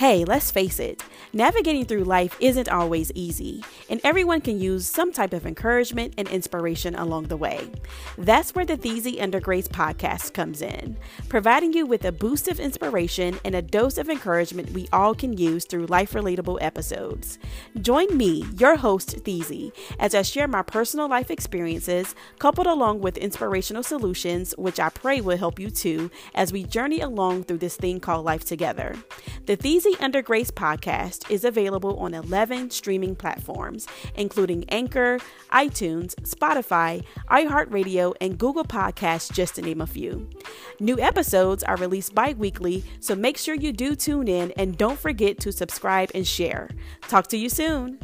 Hey, let's face it, navigating through life isn't always easy, and everyone can use some type of encouragement and inspiration along the way. That's where the Thezy Under Grace podcast comes in, providing you with a boost of inspiration and a dose of encouragement we all can use through life relatable episodes. Join me, your host, Thezy, as I share my personal life experiences coupled along with inspirational solutions, which I pray will help you too as we journey along through this thing called life together. The Thezy Under Grace podcast is available on 11 streaming platforms, including Anchor, iTunes, Spotify, iHeartRadio, and Google Podcasts, just to name a few. New episodes are released bi weekly, so make sure you do tune in and don't forget to subscribe and share. Talk to you soon.